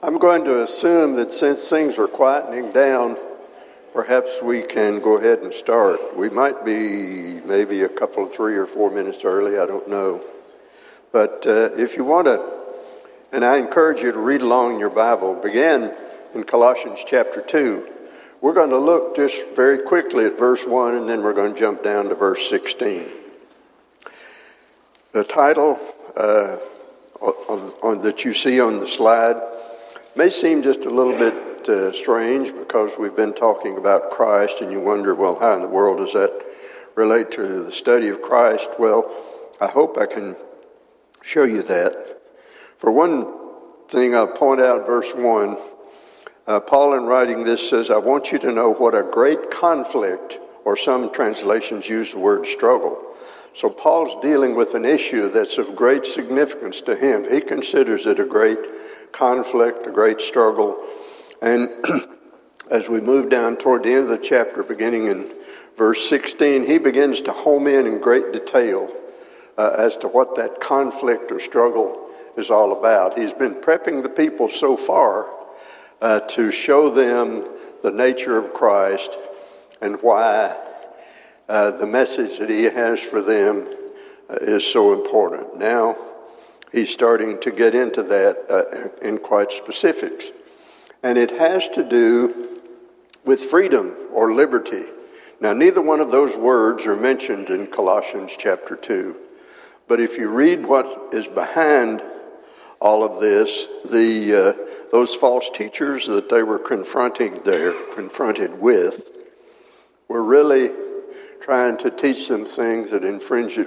I'm going to assume that since things are quietening down, perhaps we can go ahead and start. We might be maybe a couple of three or four minutes early, I don't know. But uh, if you want to, and I encourage you to read along in your Bible, begin in Colossians chapter 2. We're going to look just very quickly at verse 1 and then we're going to jump down to verse 16. The title uh, of, of, that you see on the slide may seem just a little bit uh, strange because we've been talking about Christ and you wonder, well, how in the world does that relate to the study of Christ? Well, I hope I can show you that. For one thing, I'll point out verse 1. Uh, Paul, in writing this, says, I want you to know what a great conflict, or some translations use the word struggle. So Paul's dealing with an issue that's of great significance to him. He considers it a great conflict, a great struggle. And as we move down toward the end of the chapter, beginning in verse 16, he begins to home in in great detail uh, as to what that conflict or struggle is all about. He's been prepping the people so far uh, to show them the nature of Christ and why uh, the message that he has for them uh, is so important. Now, he's starting to get into that uh, in quite specifics. And it has to do with freedom or liberty. Now, neither one of those words are mentioned in Colossians chapter 2. But if you read what is behind all of this, the, uh, those false teachers that they were confronting there, confronted with, were really trying to teach them things that infringed,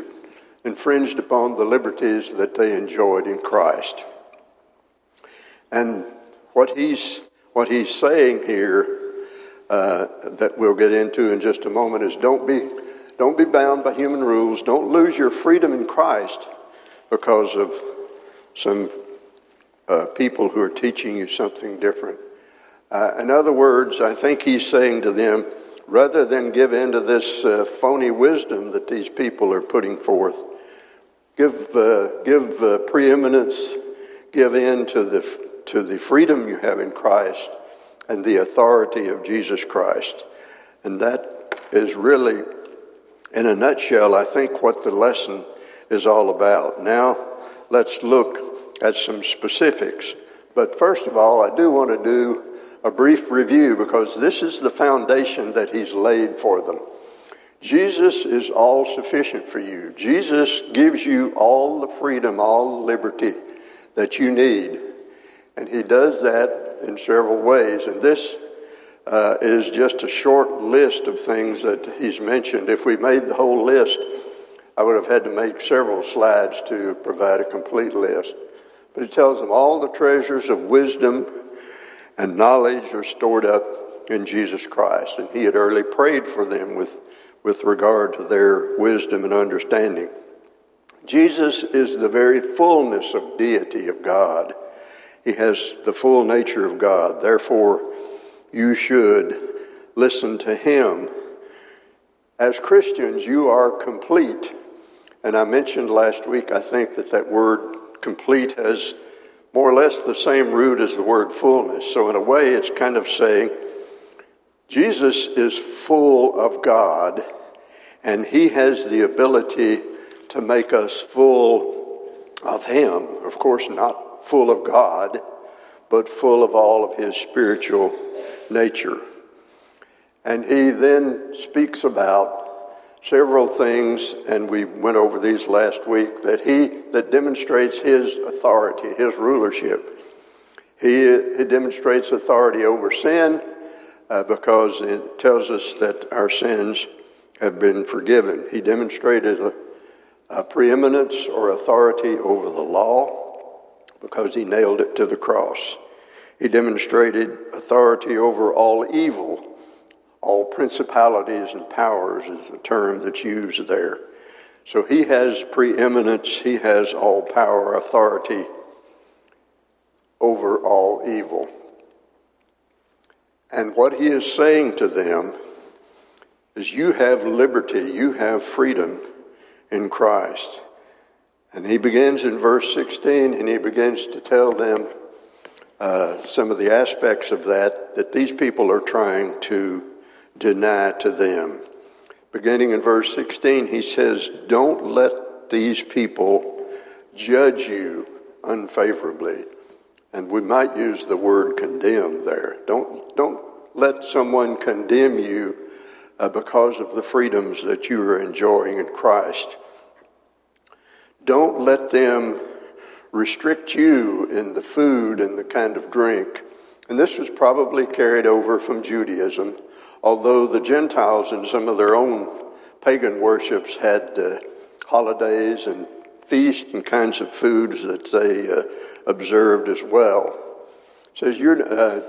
infringed upon the liberties that they enjoyed in Christ. And what he's, what he's saying here, uh, that we'll get into in just a moment, is don't be, don't be bound by human rules. Don't lose your freedom in Christ because of some uh, people who are teaching you something different. Uh, in other words, I think he's saying to them, rather than give in to this uh, phony wisdom that these people are putting forth, give, uh, give uh, preeminence, give in to the, to the freedom you have in Christ and the authority of Jesus Christ. And that is really, in a nutshell, I think what the lesson is all about. Now, let's look at some specifics. But first of all, I do want to do a brief review because this is the foundation that he's laid for them. Jesus is all sufficient for you. Jesus gives you all the freedom, all the liberty that you need. And he does that in several ways. And this uh, is just a short list of things that he's mentioned. If we made the whole list, I would have had to make several slides to provide a complete list. But he tells them all the treasures of wisdom and knowledge are stored up in Jesus Christ. And he had early prayed for them with, with regard to their wisdom and understanding. Jesus is the very fullness of deity of God. He has the full nature of God. Therefore, you should listen to him. As Christians, you are complete. And I mentioned last week, I think that that word complete has more or less the same root as the word fullness. So, in a way, it's kind of saying Jesus is full of God, and he has the ability to make us full of him. Of course, not full of God, but full of all of his spiritual nature. And he then speaks about several things, and we went over these last week, that he that demonstrates his authority, his rulership. He, he demonstrates authority over sin uh, because it tells us that our sins have been forgiven. He demonstrated a, a preeminence or authority over the law because he nailed it to the cross. He demonstrated authority over all evil. All principalities and powers is the term that's used there. So he has preeminence, he has all power, authority over all evil. And what he is saying to them is, You have liberty, you have freedom in Christ. And he begins in verse 16 and he begins to tell them uh, some of the aspects of that that these people are trying to deny to them. Beginning in verse 16, he says, Don't let these people judge you unfavorably. And we might use the word condemn there. Don't, don't let someone condemn you uh, because of the freedoms that you are enjoying in Christ. Don't let them restrict you in the food and the kind of drink. And this was probably carried over from Judaism, although the Gentiles in some of their own pagan worships had uh, holidays and feasts and kinds of foods that they uh, observed as well. Says you're, uh,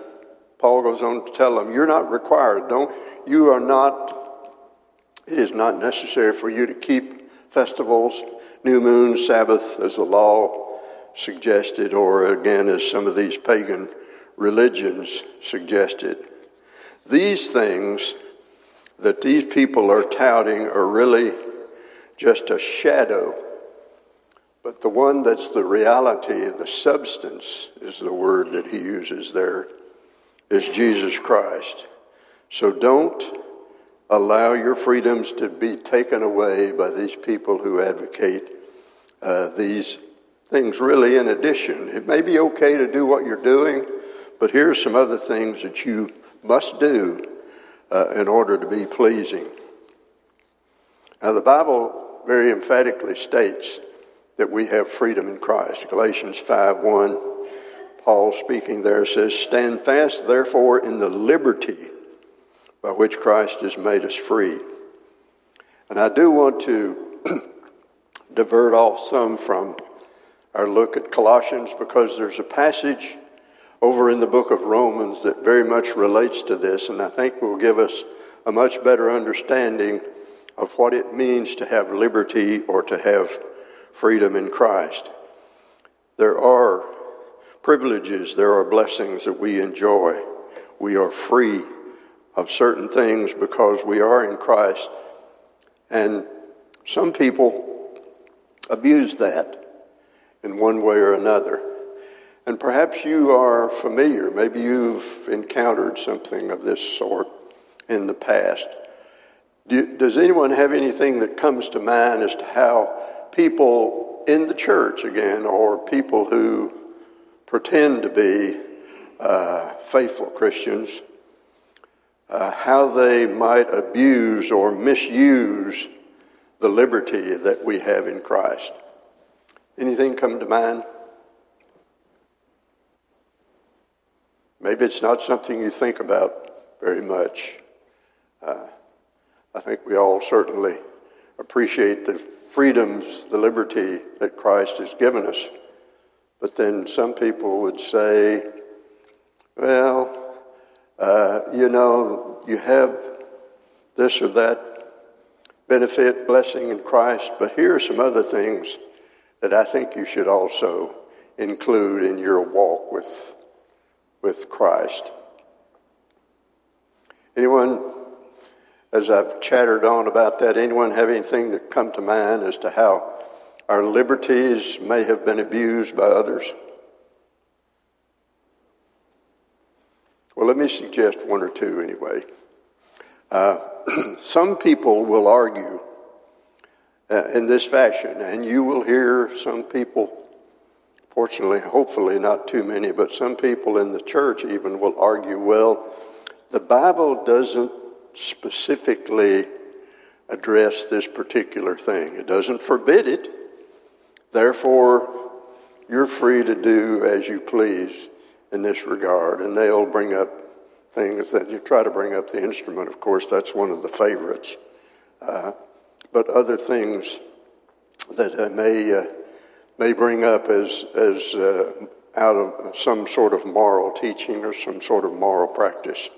Paul goes on to tell them, you're not required. Don't you are not. It is not necessary for you to keep festivals, new moon, Sabbath, as the law suggested, or again as some of these pagan religions suggested. These things that these people are touting are really just a shadow but the one that's the reality, the substance, is the word that he uses there, is Jesus Christ. So don't allow your freedoms to be taken away by these people who advocate uh, these things, really, in addition. It may be okay to do what you're doing, but here are some other things that you must do uh, in order to be pleasing. Now, the Bible very emphatically states that we have freedom in Christ. Galatians 5 1, Paul speaking there says, Stand fast, therefore, in the liberty by which Christ has made us free. And I do want to divert off some from our look at Colossians because there's a passage over in the book of Romans that very much relates to this, and I think will give us a much better understanding of what it means to have liberty or to have freedom in Christ. There are privileges, there are blessings that we enjoy. We are free of certain things because we are in Christ. And some people abuse that in one way or another. And perhaps you are familiar, maybe you've encountered something of this sort in the past. Do, does anyone have anything that comes to mind as to how people in the church again, or people who pretend to be uh, faithful Christians, uh, how they might abuse or misuse the liberty that we have in Christ. Anything come to mind? Maybe it's not something you think about very much. Uh, I think we all certainly appreciate the freedoms, the liberty that Christ has given us. But then some people would say, well, uh, you know, you have this or that benefit, blessing in Christ, but here are some other things that I think you should also include in your walk with, with Christ. Anyone as I've chattered on about that, anyone have anything that come to mind as to how our liberties may have been abused by others? Well, let me suggest one or two anyway. Uh, some people will argue uh, in this fashion, and you will hear some people, fortunately, hopefully not too many, but some people in the church even will argue, well, the Bible doesn't specifically address this particular thing. It doesn't forbid it. Therefore, you're free to do as you please in this regard. And they'll bring up things that you try to bring up the instrument, of course, that's one of the favorites. Uh, but other things that I may, uh, may bring up as, as uh, out of some sort of moral teaching or some sort of moral practice.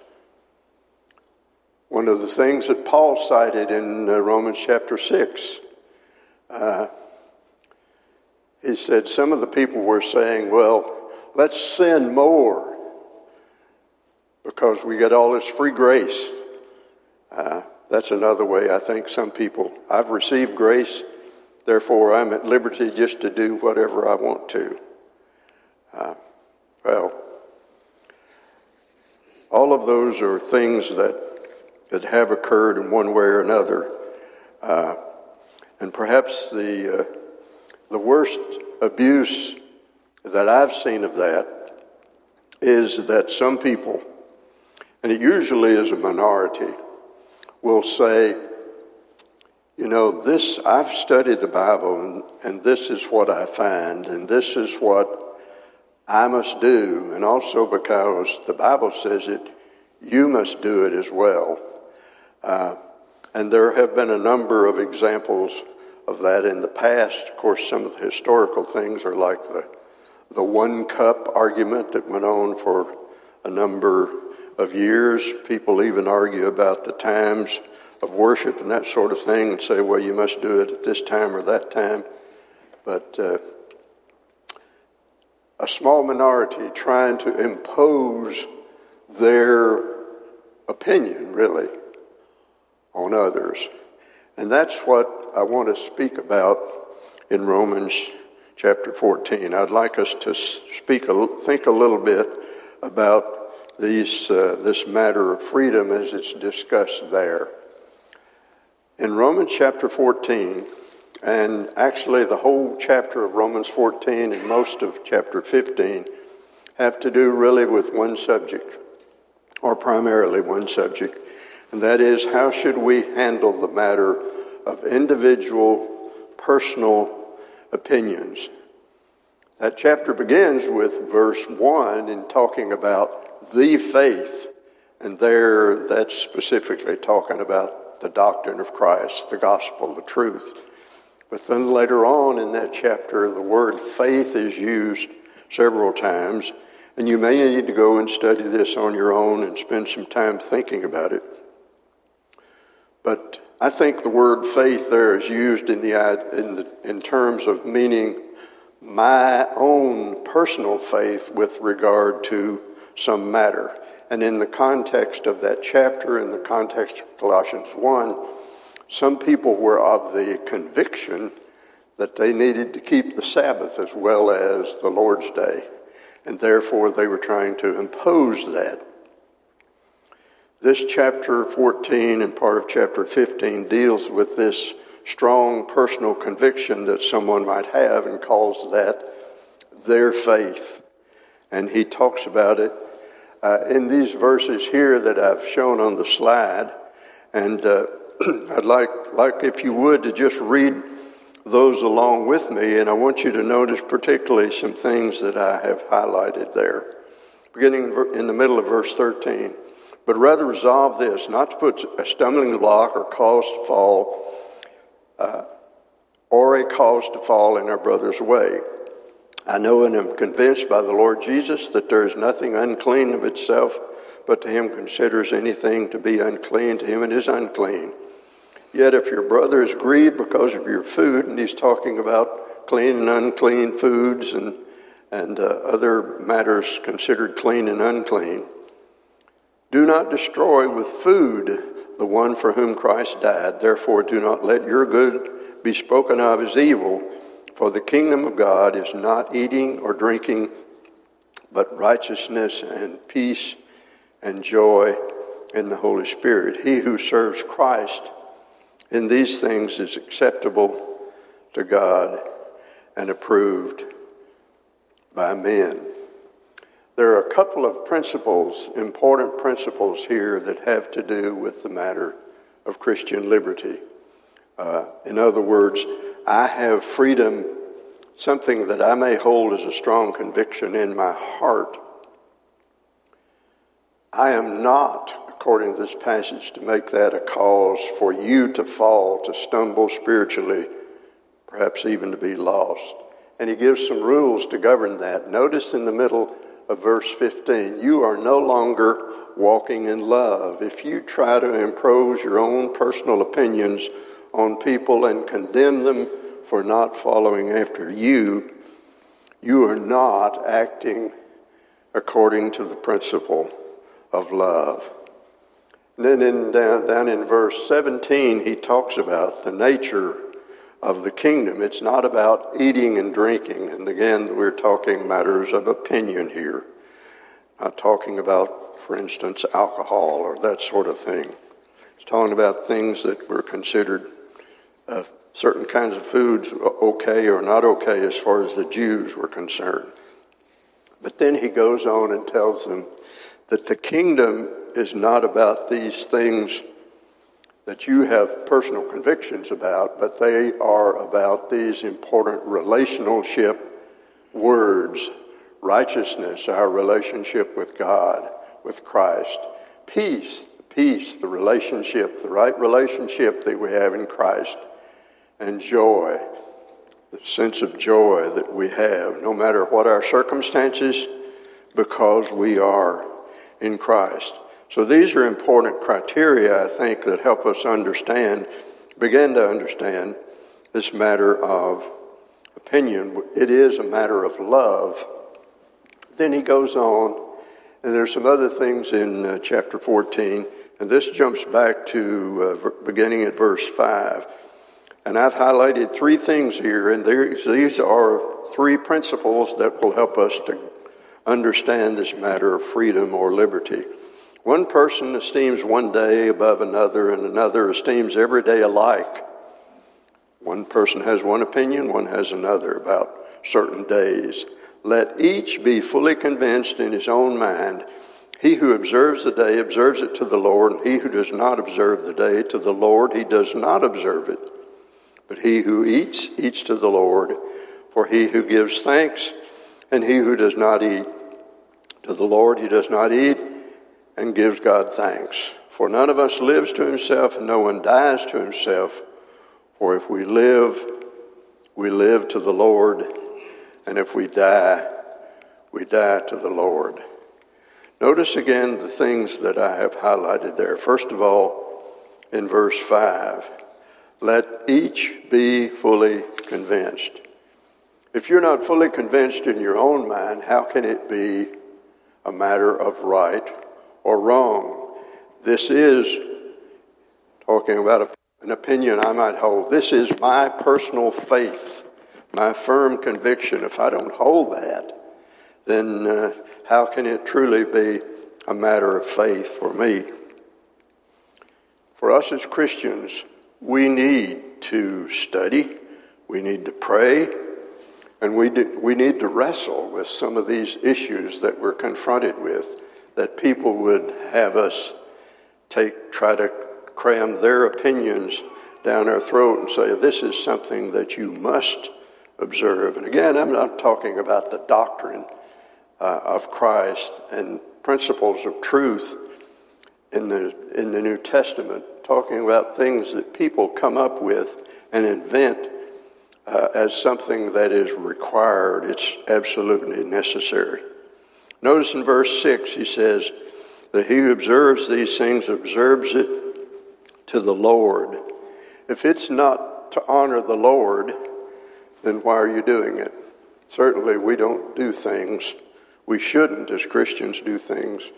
One of the things that Paul cited in uh, Romans chapter 6, uh, he said some of the people were saying, well, let's sin more because we get all this free grace. Uh, that's another way I think some people, I've received grace, therefore I'm at liberty just to do whatever I want to. Uh, well, all of those are things that, that have occurred in one way or another. Uh, and perhaps the, uh, the worst abuse that I've seen of that is that some people, and it usually is a minority, will say, you know, this, I've studied the Bible and, and this is what I find and this is what I must do. And also because the Bible says it, you must do it as well. Uh, and there have been a number of examples of that in the past. Of course, some of the historical things are like the, the one cup argument that went on for a number of years. People even argue about the times of worship and that sort of thing and say, well, you must do it at this time or that time. But uh, a small minority trying to impose their opinion, really, on others. And that's what I want to speak about in Romans chapter 14. I'd like us to speak, a, think a little bit about these, uh, this matter of freedom as it's discussed there. In Romans chapter 14, and actually the whole chapter of Romans 14 and most of chapter 15 have to do really with one subject, or primarily one subject, and that is how should we handle the matter of individual personal opinions. That chapter begins with verse 1 in talking about the faith, and there that's specifically talking about the doctrine of Christ, the gospel, the truth. But then later on in that chapter, the word faith is used several times, and you may need to go and study this on your own and spend some time thinking about it. But I think the word faith there is used in, the, in, the, in terms of meaning my own personal faith with regard to some matter. And in the context of that chapter, in the context of Colossians 1, some people were of the conviction that they needed to keep the Sabbath as well as the Lord's Day, and therefore they were trying to impose that. This chapter 14 and part of chapter 15 deals with this strong personal conviction that someone might have and calls that their faith. And he talks about it uh, in these verses here that I've shown on the slide. And uh, I'd like, like, if you would, to just read those along with me. And I want you to notice particularly some things that I have highlighted there. Beginning in the middle of verse 13. But rather resolve this, not to put a stumbling block or cause to fall, uh, or a cause to fall in our brother's way. I know and am convinced by the Lord Jesus that there is nothing unclean of itself, but to him considers anything to be unclean, to him it is unclean. Yet if your brother is grieved because of your food, and he's talking about clean and unclean foods and, and uh, other matters considered clean and unclean, do not destroy with food the one for whom Christ died. Therefore, do not let your good be spoken of as evil for the kingdom of God is not eating or drinking, but righteousness and peace and joy in the Holy Spirit. He who serves Christ in these things is acceptable to God and approved by men. There are a couple of principles, important principles here that have to do with the matter of Christian liberty. Uh, in other words, I have freedom, something that I may hold as a strong conviction in my heart. I am not, according to this passage, to make that a cause for you to fall, to stumble spiritually, perhaps even to be lost. and he gives some rules to govern that. Notice in the middle of verse 15, you are no longer walking in love. If you try to impose your own personal opinions on people and condemn them for not following after you, you are not acting according to the principle of love. And then in, down, down in verse 17, he talks about the nature of the kingdom. It's not about eating and drinking. And again, we're talking matters of opinion here. Not talking about, for instance, alcohol or that sort of thing. It's talking about things that were considered uh, certain kinds of foods okay or not okay as far as the Jews were concerned. But then he goes on and tells them that the kingdom is not about these things that you have personal convictions about, but they are about these important relationship words. Righteousness, our relationship with God, with Christ, peace, peace, the relationship, the right relationship that we have in Christ, and joy, the sense of joy that we have, no matter what our circumstances, because we are in Christ. So these are important criteria, I think, that help us understand, begin to understand this matter of opinion. It is a matter of love. Then he goes on, and there's some other things in uh, chapter 14, and this jumps back to uh, beginning at verse 5. And I've highlighted three things here, and these are three principles that will help us to understand this matter of freedom or liberty. One person esteems one day above another, and another esteems every day alike. One person has one opinion, one has another about certain days. Let each be fully convinced in his own mind. He who observes the day observes it to the Lord, and he who does not observe the day to the Lord, he does not observe it. But he who eats, eats to the Lord. For he who gives thanks, and he who does not eat, to the Lord he does not eat, and gives God thanks. For none of us lives to himself, and no one dies to himself. For if we live, we live to the Lord, and if we die, we die to the Lord. Notice again the things that I have highlighted there. First of all, in verse 5, let each be fully convinced. If you're not fully convinced in your own mind, how can it be a matter of right or wrong. This is talking about an opinion I might hold. This is my personal faith, my firm conviction. If I don't hold that, then uh, how can it truly be a matter of faith for me? For us as Christians, we need to study, we need to pray, and we, do, we need to wrestle with some of these issues that we're confronted with that people would have us take, try to cram their opinions down our throat and say, this is something that you must observe. And again, I'm not talking about the doctrine uh, of Christ and principles of truth in the, in the New Testament, talking about things that people come up with and invent uh, as something that is required. It's absolutely necessary. Notice in verse 6, he says that he who observes these things observes it to the Lord. If it's not to honor the Lord, then why are you doing it? Certainly, we don't do things, we shouldn't, as Christians, do things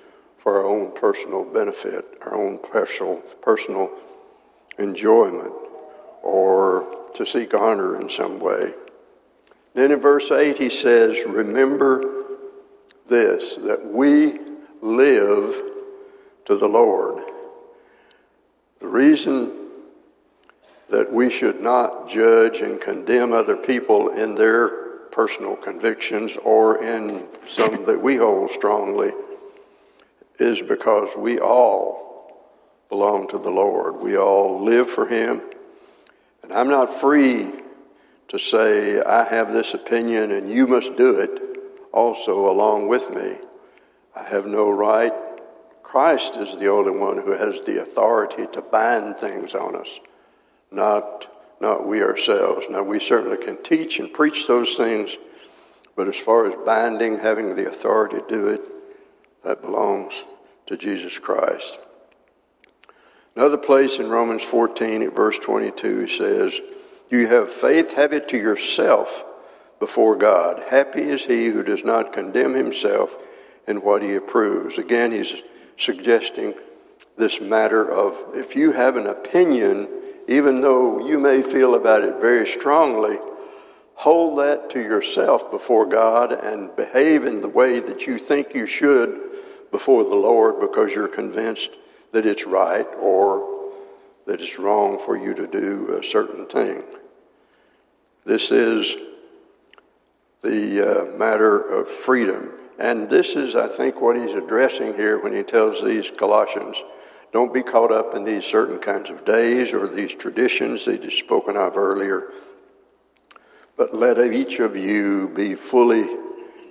for our own personal benefit, our own personal, personal enjoyment, or to seek honor in some way. Then in verse 8, he says, Remember this that we live to the Lord. The reason that we should not judge and condemn other people in their personal convictions or in some that we hold strongly is because we all belong to the Lord. We all live for Him. And I'm not free to say, I have this opinion and you must do it also along with me. I have no right. Christ is the only one who has the authority to bind things on us, not not we ourselves. Now, we certainly can teach and preach those things, but as far as binding, having the authority to do it, that belongs to Jesus Christ. Another place in Romans 14 at verse 22 he says, You have faith, have it to yourself before God. Happy is he who does not condemn himself in what he approves. Again, he's suggesting this matter of if you have an opinion, even though you may feel about it very strongly, hold that to yourself before God and behave in the way that you think you should before the Lord because you're convinced that it's right or that it's wrong for you to do a certain thing. This is the uh, matter of freedom. And this is, I think, what he's addressing here when he tells these Colossians don't be caught up in these certain kinds of days or these traditions that he's spoken of earlier, but let each of you be fully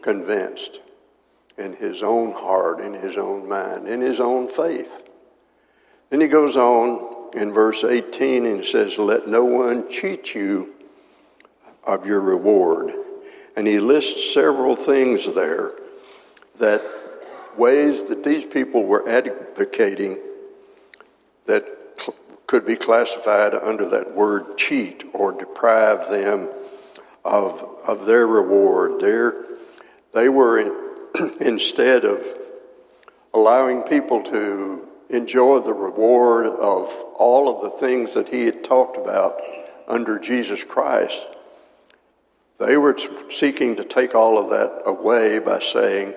convinced in his own heart, in his own mind, in his own faith. Then he goes on in verse 18 and says, Let no one cheat you of your reward. And he lists several things there that ways that these people were advocating that could be classified under that word cheat or deprive them of, of their reward. Their, they were, in, instead of allowing people to enjoy the reward of all of the things that he had talked about under Jesus Christ, they were seeking to take all of that away by saying,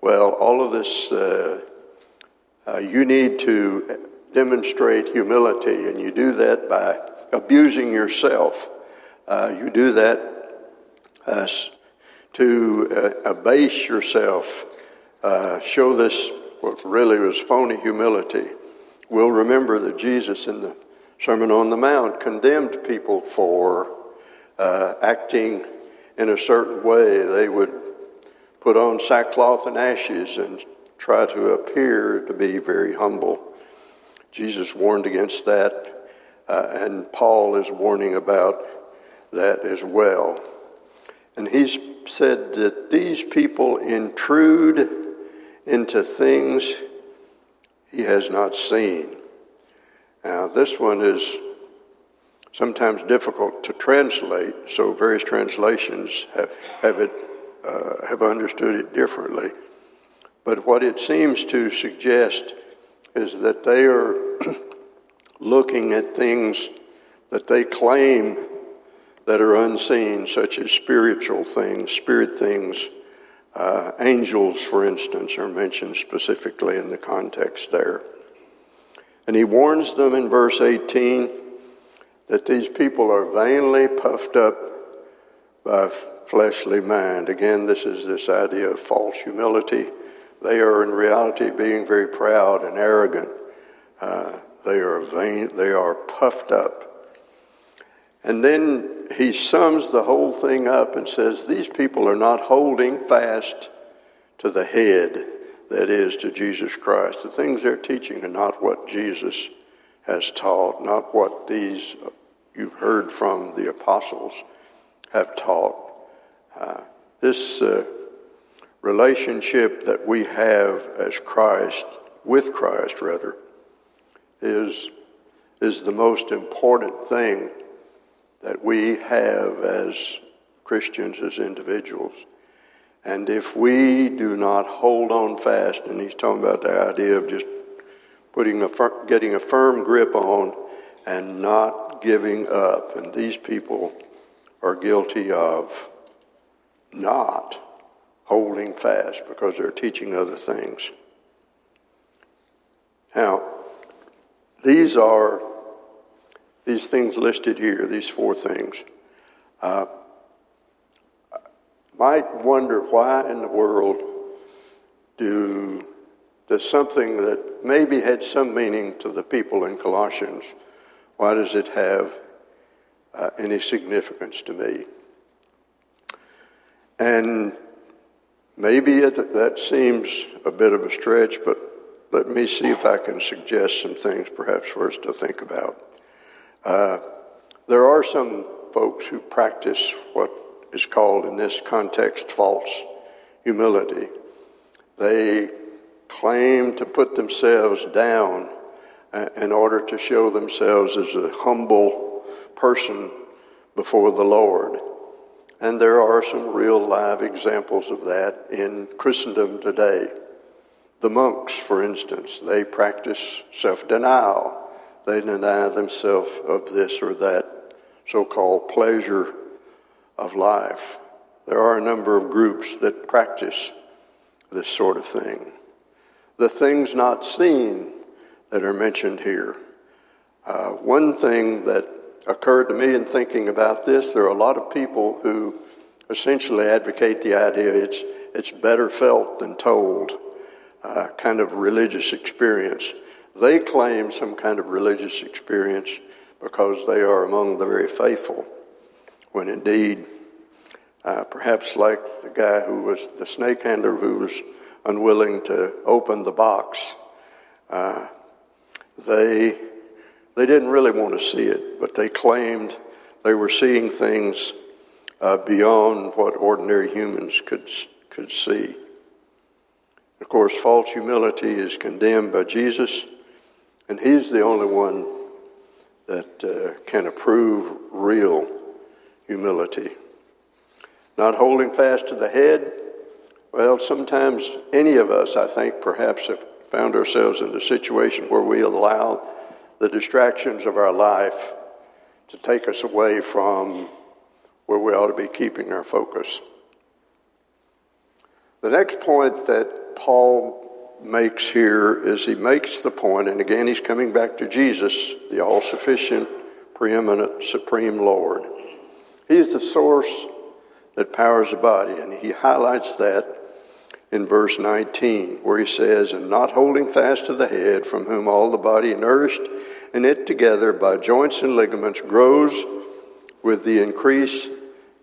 well, all of this, uh, uh, you need to demonstrate humility, and you do that by abusing yourself. Uh, you do that uh, to uh, abase yourself, uh, show this what really was phony humility. We'll remember that Jesus in the Sermon on the Mount condemned people for acting in a certain way. They would put on sackcloth and ashes and try to appear to be very humble. Jesus warned against that, uh, and Paul is warning about that as well. And he said that these people intrude into things he has not seen. Now, this one is sometimes difficult to translate, so various translations have, have, it, uh, have understood it differently. But what it seems to suggest is that they are looking at things that they claim that are unseen, such as spiritual things, spirit things. Uh, angels, for instance, are mentioned specifically in the context there. And he warns them in verse 18 that these people are vainly puffed up by fleshly mind. Again, this is this idea of false humility. They are in reality being very proud and arrogant. Uh, they are vain, they are puffed up. And then he sums the whole thing up and says, These people are not holding fast to the head, that is, to Jesus Christ. The things they're teaching are not what Jesus has taught, not what these you've heard from the apostles have taught. Uh, this uh, relationship that we have as Christ, with Christ rather, is, is the most important thing that we have as Christians, as individuals. And if we do not hold on fast, and he's talking about the idea of just putting a fir- getting a firm grip on and not giving up. And these people are guilty of not holding fast because they're teaching other things. Now, these are these things listed here, these four things. Uh, might wonder why in the world do does something that maybe had some meaning to the people in Colossians, why does it have uh, any significance to me? And maybe it, that seems a bit of a stretch, but let me see if I can suggest some things perhaps for us to think about. Uh, There are some folks who practice what is called in this context false humility. They claim to put themselves down uh, in order to show themselves as a humble person before the Lord. And there are some real live examples of that in Christendom today. The monks, for instance, they practice self denial. They deny themselves of this or that so called pleasure of life. There are a number of groups that practice this sort of thing. The things not seen that are mentioned here. Uh, one thing that occurred to me in thinking about this there are a lot of people who essentially advocate the idea it's, it's better felt than told, uh, kind of religious experience. They claim some kind of religious experience because they are among the very faithful, when indeed, uh, perhaps like the guy who was the snake handler who was unwilling to open the box, uh, they they didn't really want to see it, but they claimed they were seeing things uh, beyond what ordinary humans could could see. Of course, false humility is condemned by Jesus, and He's the only one that uh, can approve real humility. Not holding fast to the head. Well, sometimes any of us, I think, perhaps have found ourselves in a situation where we allow the distractions of our life to take us away from where we ought to be keeping our focus. The next point that Paul makes here is he makes the point, and again he's coming back to Jesus, the all sufficient, preeminent, supreme Lord. He's the source that powers the body, and he highlights that in verse 19, where he says, And not holding fast to the head, from whom all the body nourished and knit together by joints and ligaments grows with the increase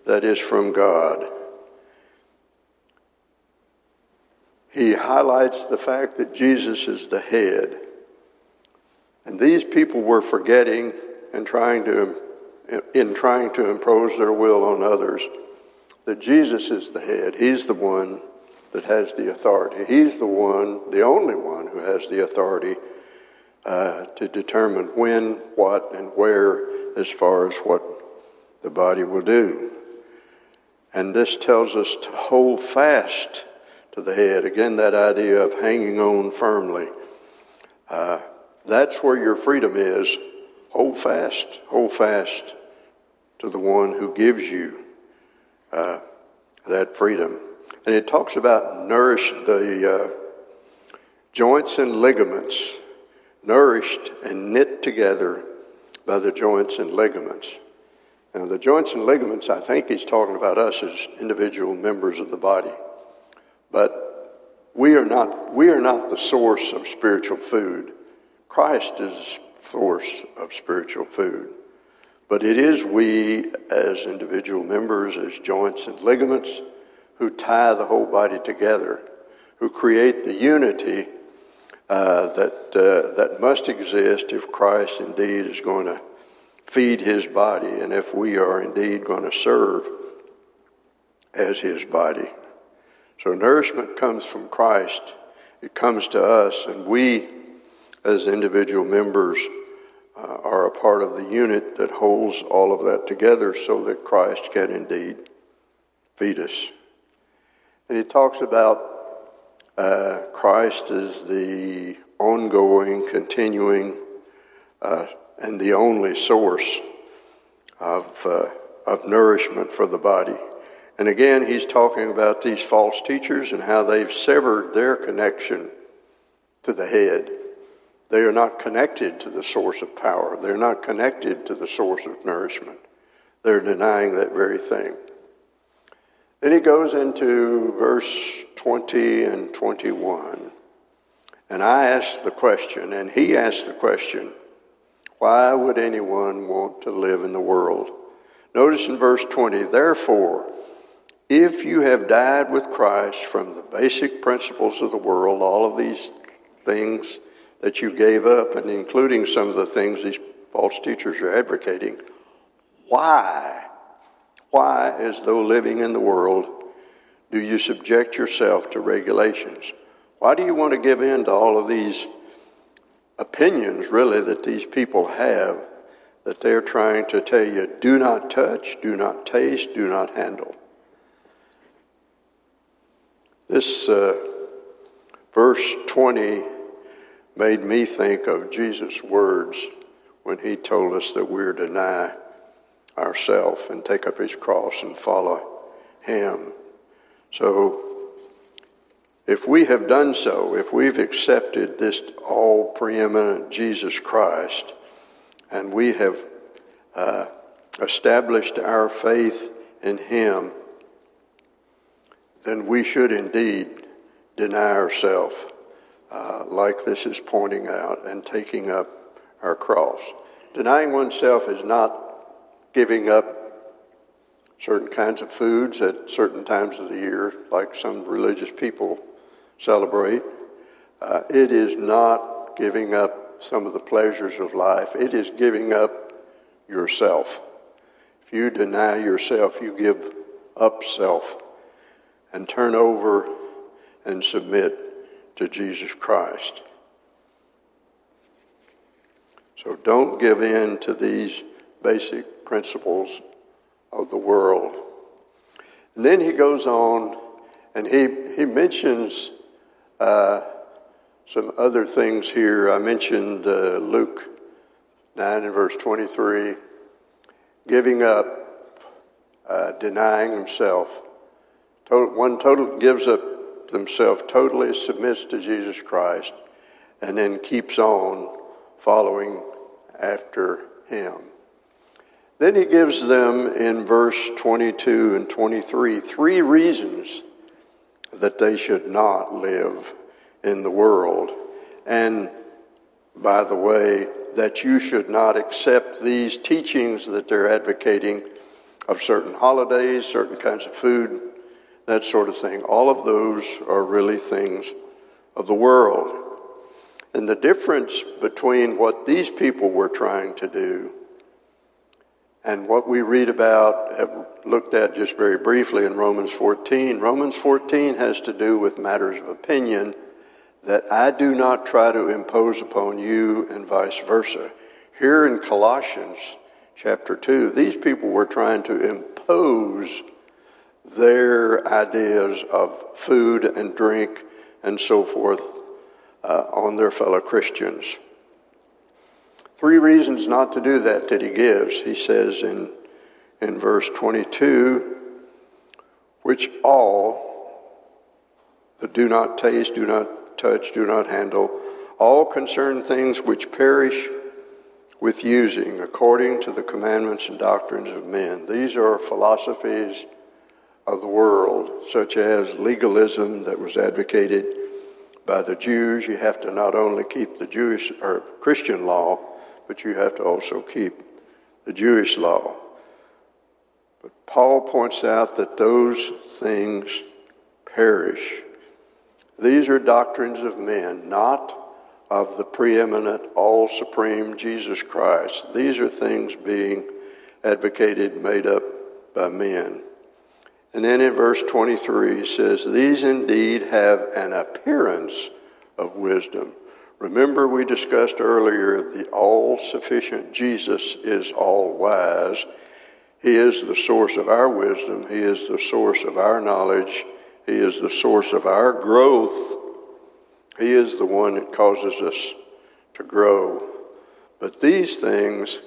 that is from God. He highlights the fact that Jesus is the head. And these people were forgetting and trying to, in trying to impose their will on others, that Jesus is the head. He's the one that has the authority. He's the one, the only one who has the authority uh, to determine when, what, and where as far as what the body will do. And this tells us to hold fast to the head. Again, that idea of hanging on firmly. Uh, that's where your freedom is. Hold fast, hold fast to the one who gives you uh, that freedom. And it talks about nourish the uh, joints and ligaments, nourished and knit together by the joints and ligaments. Now, the joints and ligaments, I think he's talking about us as individual members of the body. But we are not, we are not the source of spiritual food. Christ is the source of spiritual food. But it is we as individual members, as joints and ligaments, who tie the whole body together, who create the unity uh, that, uh, that must exist if Christ indeed is going to feed his body and if we are indeed going to serve as his body. So nourishment comes from Christ. It comes to us, and we, as individual members, uh, are a part of the unit that holds all of that together so that Christ can indeed feed us. And he talks about uh, Christ as the ongoing, continuing, uh, and the only source of, uh, of nourishment for the body. And again, he's talking about these false teachers and how they've severed their connection to the head. They are not connected to the source of power. They're not connected to the source of nourishment. They're denying that very thing. Then he goes into verse 20 and 21. And I ask the question, and he asks the question, why would anyone want to live in the world? Notice in verse 20, therefore, if you have died with Christ from the basic principles of the world, all of these things that you gave up, and including some of the things these false teachers are advocating, why, why, as though living in the world, do you subject yourself to regulations? Why do you want to give in to all of these opinions, really, that these people have that they're trying to tell you do not touch, do not taste, do not handle? This uh, verse 20 made me think of Jesus' words when he told us that we're to deny ourselves and take up his cross and follow him. So, if we have done so, if we've accepted this all preeminent Jesus Christ, and we have uh, established our faith in him, then we should indeed deny ourselves, uh, like this is pointing out, and taking up our cross. Denying oneself is not giving up certain kinds of foods at certain times of the year, like some religious people celebrate. Uh, it is not giving up some of the pleasures of life, it is giving up yourself. If you deny yourself, you give up self and turn over and submit to Jesus Christ. So don't give in to these basic principles of the world. And then he goes on and he, he mentions uh, some other things here. I mentioned uh, Luke 9 and verse 23, giving up, uh, denying himself. One total gives up themselves, totally submits to Jesus Christ, and then keeps on following after him. Then he gives them in verse 22 and 23 three reasons that they should not live in the world. And by the way, that you should not accept these teachings that they're advocating of certain holidays, certain kinds of food, that sort of thing. All of those are really things of the world. And the difference between what these people were trying to do and what we read about, have looked at just very briefly in Romans 14, Romans 14 has to do with matters of opinion that I do not try to impose upon you and vice versa. Here in Colossians chapter 2, these people were trying to impose their ideas of food and drink and so forth uh, on their fellow Christians. Three reasons not to do that that he gives. He says in, in verse 22, which all that do not taste, do not touch, do not handle, all concern things which perish with using according to the commandments and doctrines of men. These are philosophies of the world, such as legalism that was advocated by the Jews. You have to not only keep the Jewish or Christian law, but you have to also keep the Jewish law. But Paul points out that those things perish. These are doctrines of men, not of the preeminent, all supreme Jesus Christ. These are things being advocated, made up by men. And then in verse 23, he says, These indeed have an appearance of wisdom. Remember, we discussed earlier the all sufficient Jesus is all wise. He is the source of our wisdom, He is the source of our knowledge, He is the source of our growth. He is the one that causes us to grow. But these things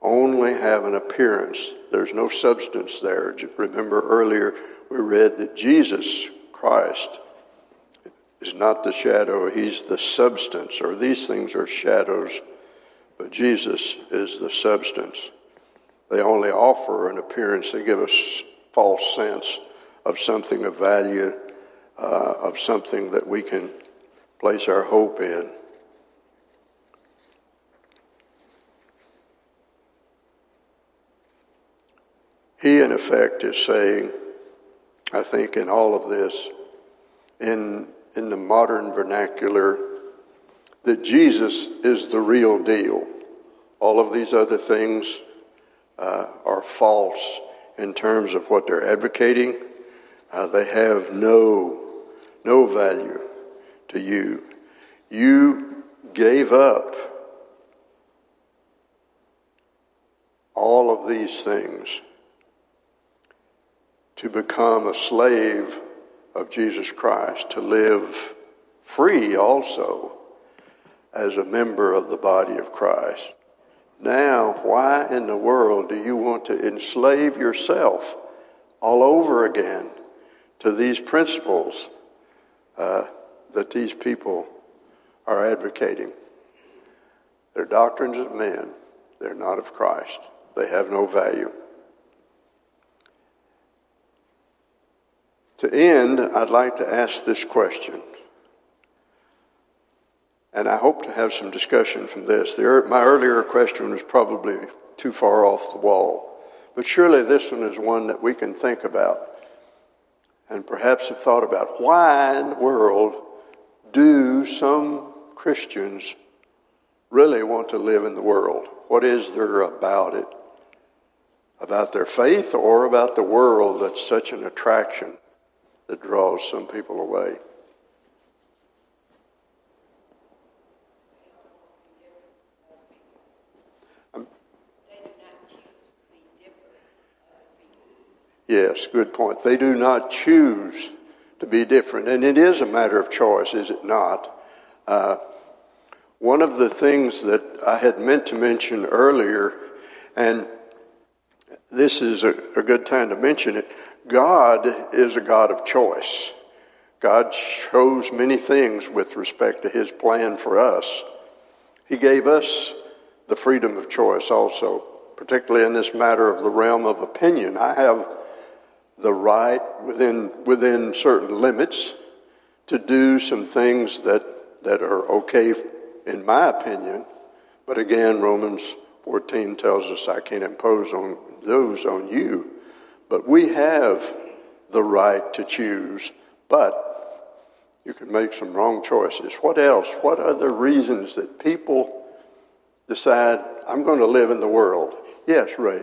only have an appearance. There's no substance there. Remember earlier we read that Jesus Christ is not the shadow, he's the substance, or these things are shadows, but Jesus is the substance. They only offer an appearance, they give us false sense of something of value, uh, of something that we can place our hope in. He, in effect, is saying, I think, in all of this, in, in the modern vernacular, that Jesus is the real deal. All of these other things uh, are false in terms of what they're advocating. Uh, they have no, no value to you. You gave up all of these things to become a slave of Jesus Christ, to live free also as a member of the body of Christ. Now, why in the world do you want to enslave yourself all over again to these principles uh, that these people are advocating? They're doctrines of men, they're not of Christ. They have no value. To end, I'd like to ask this question. And I hope to have some discussion from this. The, my earlier question was probably too far off the wall. But surely this one is one that we can think about and perhaps have thought about. Why in the world do some Christians really want to live in the world? What is there about it? About their faith or about the world that's such an attraction that draws some people away? Yes, good point. They do not choose to be different. And it is a matter of choice, is it not? Uh, one of the things that I had meant to mention earlier, and this is a, a good time to mention it God is a God of choice. God chose many things with respect to his plan for us. He gave us the freedom of choice also, particularly in this matter of the realm of opinion. I have the right within, within certain limits to do some things that, that are okay, in my opinion. But again, Romans 14 tells us I can't impose on those on you. But we have the right to choose. But you can make some wrong choices. What else? What other reasons that people decide, I'm going to live in the world? Yes, Ray.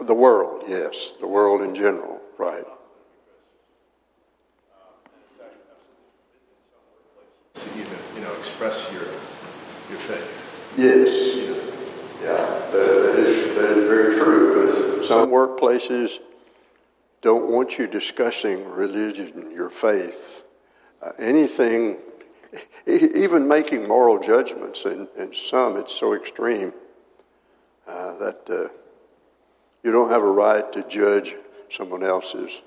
the world, yes, the world in general, right. To even, you know, express your your faith. Yes. You know. Yeah, that, that is that is very true. Some workplaces don't want you discussing religion, your faith, uh, anything, even making moral judgments. And in some, it's so extreme uh, that uh, you don't have a right to judge someone else's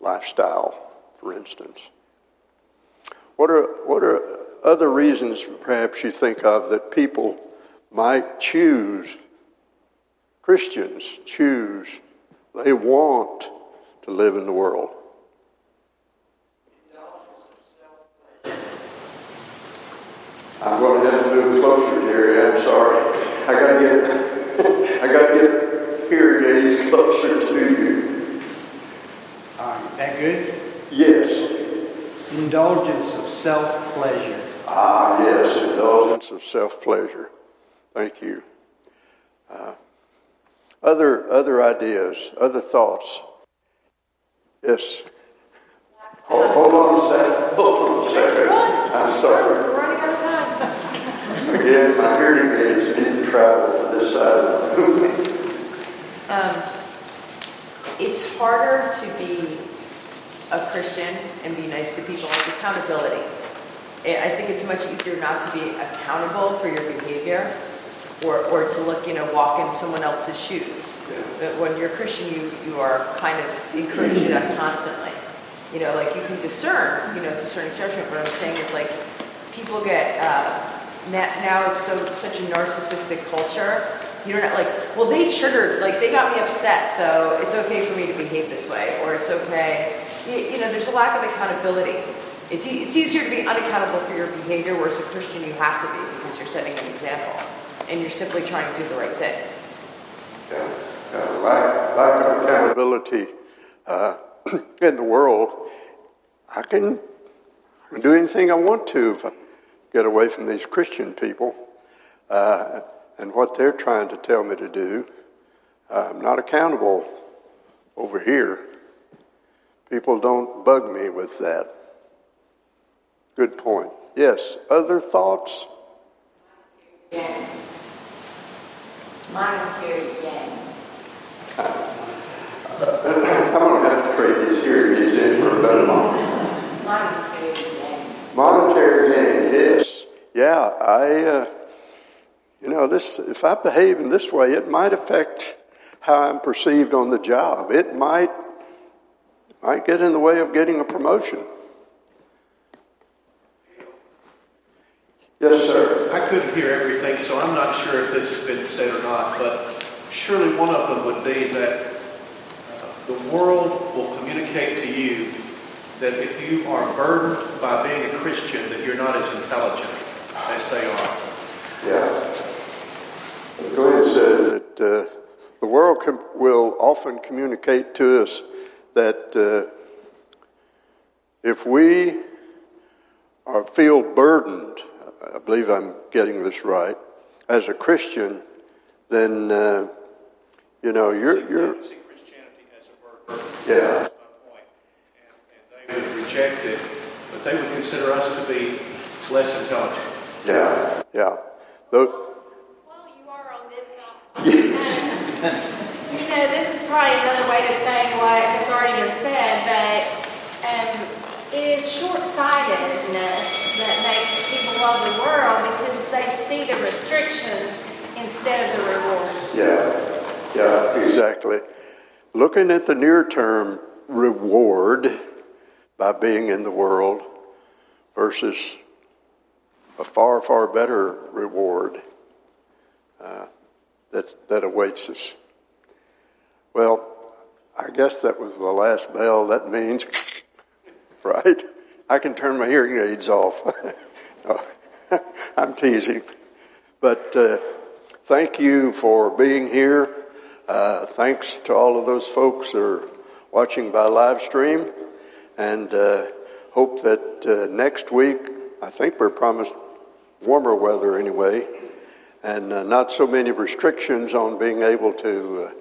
lifestyle, for instance. What are, what are other reasons, perhaps, you think of that people might choose Christians choose, they want to live in the world going to have to move closer, Jerry. I'm sorry. I got to get, I got to get here, closer to you. All right, that good? Yes. Indulgence of self pleasure. Ah, yes, indulgence of self pleasure. Thank you. Uh, other, other ideas, other thoughts? Yes. Hold, hold on a second. Hold on a second. I'm sorry. We're running out of time. Again, my hearing aids didn't travel to this side of the room. Um, it's harder to be a Christian and be nice to people. Like accountability. I think it's much easier not to be accountable for your behavior or, or to look, you know, walk in someone else's shoes. When you're a Christian, you, you are kind of encouraged to do that constantly. You know, like you can discern, you know, discerning judgment. What I'm saying is like people get, uh, now it's so such a narcissistic culture. You don't like, well, they triggered, like they got me upset, so it's okay for me to behave this way, or it's okay. You, you know, there's a lack of accountability. It's, e- it's easier to be unaccountable for your behavior, whereas a Christian you have to be because you're setting an example and you're simply trying to do the right thing. Yeah, yeah, lack, lack of accountability uh, in the world. I can, I can do anything I want to if I get away from these Christian people uh, and what they're trying to tell me to do. I'm not accountable over here. People don't bug me with that. Good point. Yes, other thoughts? gain. Monetary gain going to have to trade these hearing aids in for a better one. Monetary gain. Monetary gain, yes. Yeah, I, uh, you know, this, if I behave in this way, it might affect how I'm perceived on the job. It might, might get in the way of getting a promotion. Yes, sir. I couldn't hear everything, so I'm not sure if this has been said or not, but surely one of them would be that uh, the world will communicate to you that if you are burdened by being a Christian, that you're not as intelligent they are. Yeah. Glenn said that uh, the world com- will often communicate to us that uh, if we are, feel burdened, I believe I'm getting this right, as a Christian, then uh, you know you're you're See Christianity as a burden. yeah That's my point. And, and they would reject it, but they would consider us to be less intelligent. Yeah yeah. Though, While you are on this side, um, you know, this is probably another way to say what has already been said, but um, it is short-sightedness that makes the people of the world because they see the restrictions instead of the rewards. Yeah, yeah, exactly. Looking at the near term reward by being in the world versus a far, far better reward uh, that, that awaits us. Well, I guess that was the last bell. That means, right? I can turn my hearing aids off. I'm teasing. But uh, thank you for being here. Uh, thanks to all of those folks that are watching by live stream. And uh, hope that uh, next week, I think we're promised warmer weather anyway, and uh, not so many restrictions on being able to uh,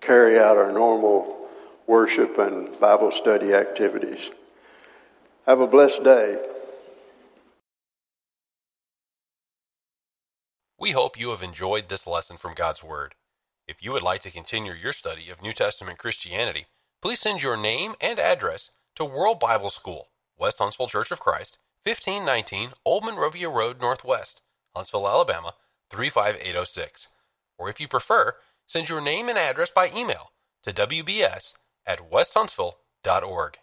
carry out our normal worship and Bible study activities. Have a blessed day. We hope you have enjoyed this lesson from God's Word. If you would like to continue your study of New Testament Christianity, please send your name and address to World Bible School, West Huntsville Church of Christ, 1519 Old Monrovia Road Northwest, Huntsville, Alabama 35806. Or if you prefer, send your name and address by email to wbs at westhuntsville.org.